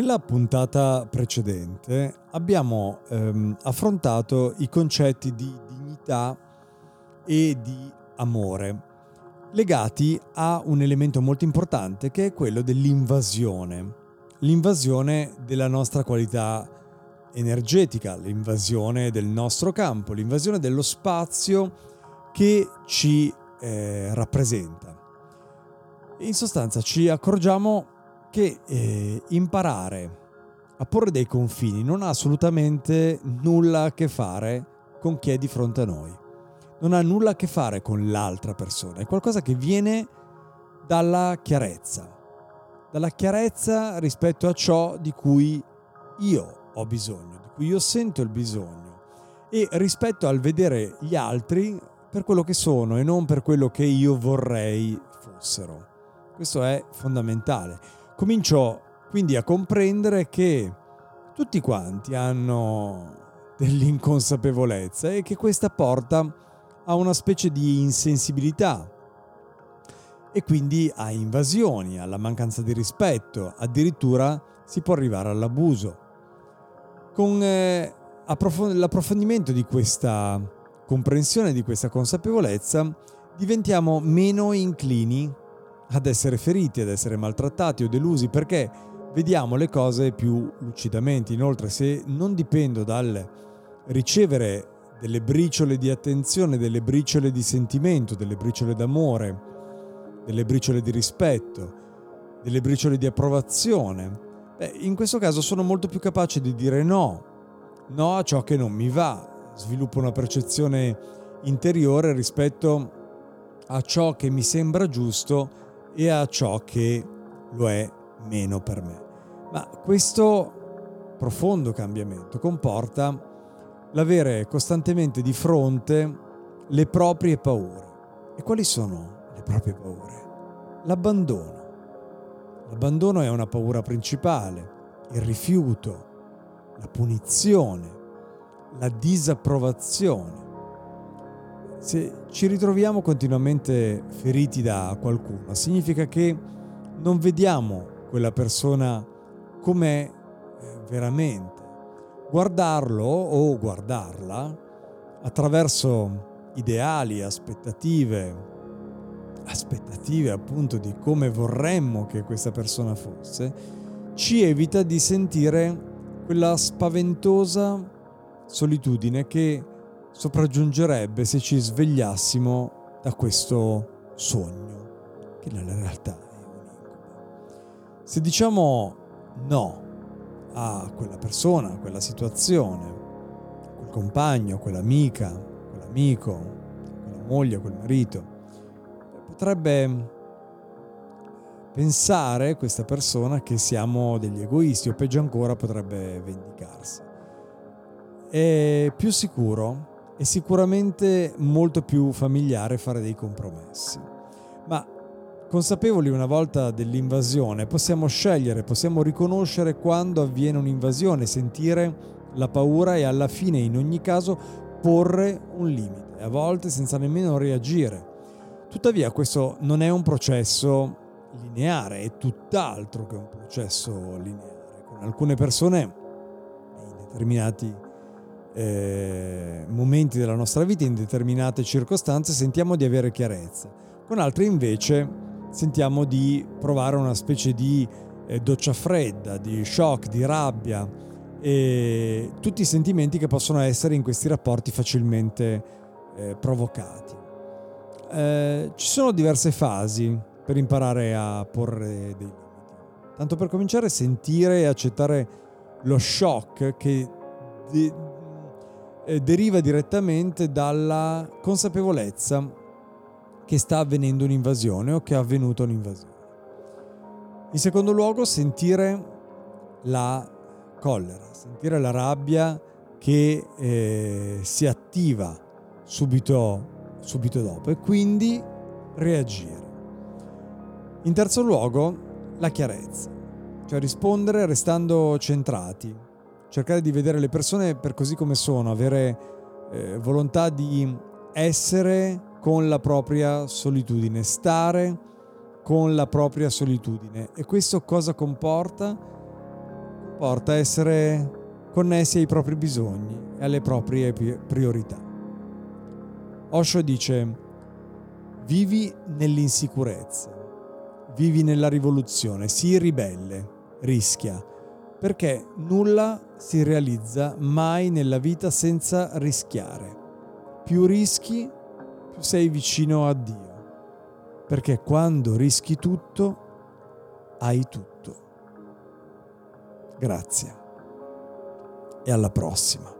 Nella puntata precedente abbiamo ehm, affrontato i concetti di dignità e di amore legati a un elemento molto importante che è quello dell'invasione. L'invasione della nostra qualità energetica, l'invasione del nostro campo, l'invasione dello spazio che ci eh, rappresenta. In sostanza ci accorgiamo che eh, imparare a porre dei confini non ha assolutamente nulla a che fare con chi è di fronte a noi. Non ha nulla a che fare con l'altra persona, è qualcosa che viene dalla chiarezza, dalla chiarezza rispetto a ciò di cui io ho bisogno, di cui io sento il bisogno e rispetto al vedere gli altri per quello che sono e non per quello che io vorrei fossero. Questo è fondamentale comincio quindi a comprendere che tutti quanti hanno dell'inconsapevolezza e che questa porta a una specie di insensibilità e quindi a invasioni, alla mancanza di rispetto, addirittura si può arrivare all'abuso. Con eh, l'approfondimento di questa comprensione, di questa consapevolezza, diventiamo meno inclini ad essere feriti, ad essere maltrattati o delusi perché vediamo le cose più lucidamente. Inoltre, se non dipendo dal ricevere delle briciole di attenzione, delle briciole di sentimento, delle briciole d'amore, delle briciole di rispetto, delle briciole di approvazione, beh, in questo caso sono molto più capace di dire no, no a ciò che non mi va, sviluppo una percezione interiore rispetto a ciò che mi sembra giusto e a ciò che lo è meno per me. Ma questo profondo cambiamento comporta l'avere costantemente di fronte le proprie paure. E quali sono le proprie paure? L'abbandono. L'abbandono è una paura principale, il rifiuto, la punizione, la disapprovazione se ci ritroviamo continuamente feriti da qualcuno, significa che non vediamo quella persona com'è eh, veramente. Guardarlo o guardarla attraverso ideali, aspettative, aspettative appunto di come vorremmo che questa persona fosse, ci evita di sentire quella spaventosa solitudine che sopraggiungerebbe se ci svegliassimo da questo sogno, che nella realtà è un incubo. Se diciamo no a quella persona, a quella situazione, a quel compagno, a quell'amica, a quell'amico, a quella moglie, a quel marito, potrebbe pensare questa persona che siamo degli egoisti o peggio ancora potrebbe vendicarsi. È più sicuro è sicuramente molto più familiare fare dei compromessi. Ma consapevoli una volta dell'invasione, possiamo scegliere, possiamo riconoscere quando avviene un'invasione, sentire la paura e alla fine in ogni caso porre un limite, a volte senza nemmeno reagire. Tuttavia questo non è un processo lineare, è tutt'altro che un processo lineare. Con alcune persone in determinati eh, momenti della nostra vita, in determinate circostanze, sentiamo di avere chiarezza. Con altre invece sentiamo di provare una specie di eh, doccia fredda, di shock, di rabbia e tutti i sentimenti che possono essere in questi rapporti facilmente eh, provocati. Eh, ci sono diverse fasi per imparare a porre dei limiti. Tanto per cominciare, sentire e accettare lo shock che de- deriva direttamente dalla consapevolezza che sta avvenendo un'invasione o che è avvenuta un'invasione. In secondo luogo, sentire la collera, sentire la rabbia che eh, si attiva subito, subito dopo e quindi reagire. In terzo luogo, la chiarezza, cioè rispondere restando centrati, cercare di vedere le persone per così come sono, avere eh, volontà di essere con la propria solitudine, stare con la propria solitudine. E questo cosa comporta? Comporta essere connessi ai propri bisogni e alle proprie priorità. Osho dice, vivi nell'insicurezza, vivi nella rivoluzione, sii ribelle, rischia, perché nulla si realizza mai nella vita senza rischiare. Più rischi, più sei vicino a Dio, perché quando rischi tutto, hai tutto. Grazie e alla prossima.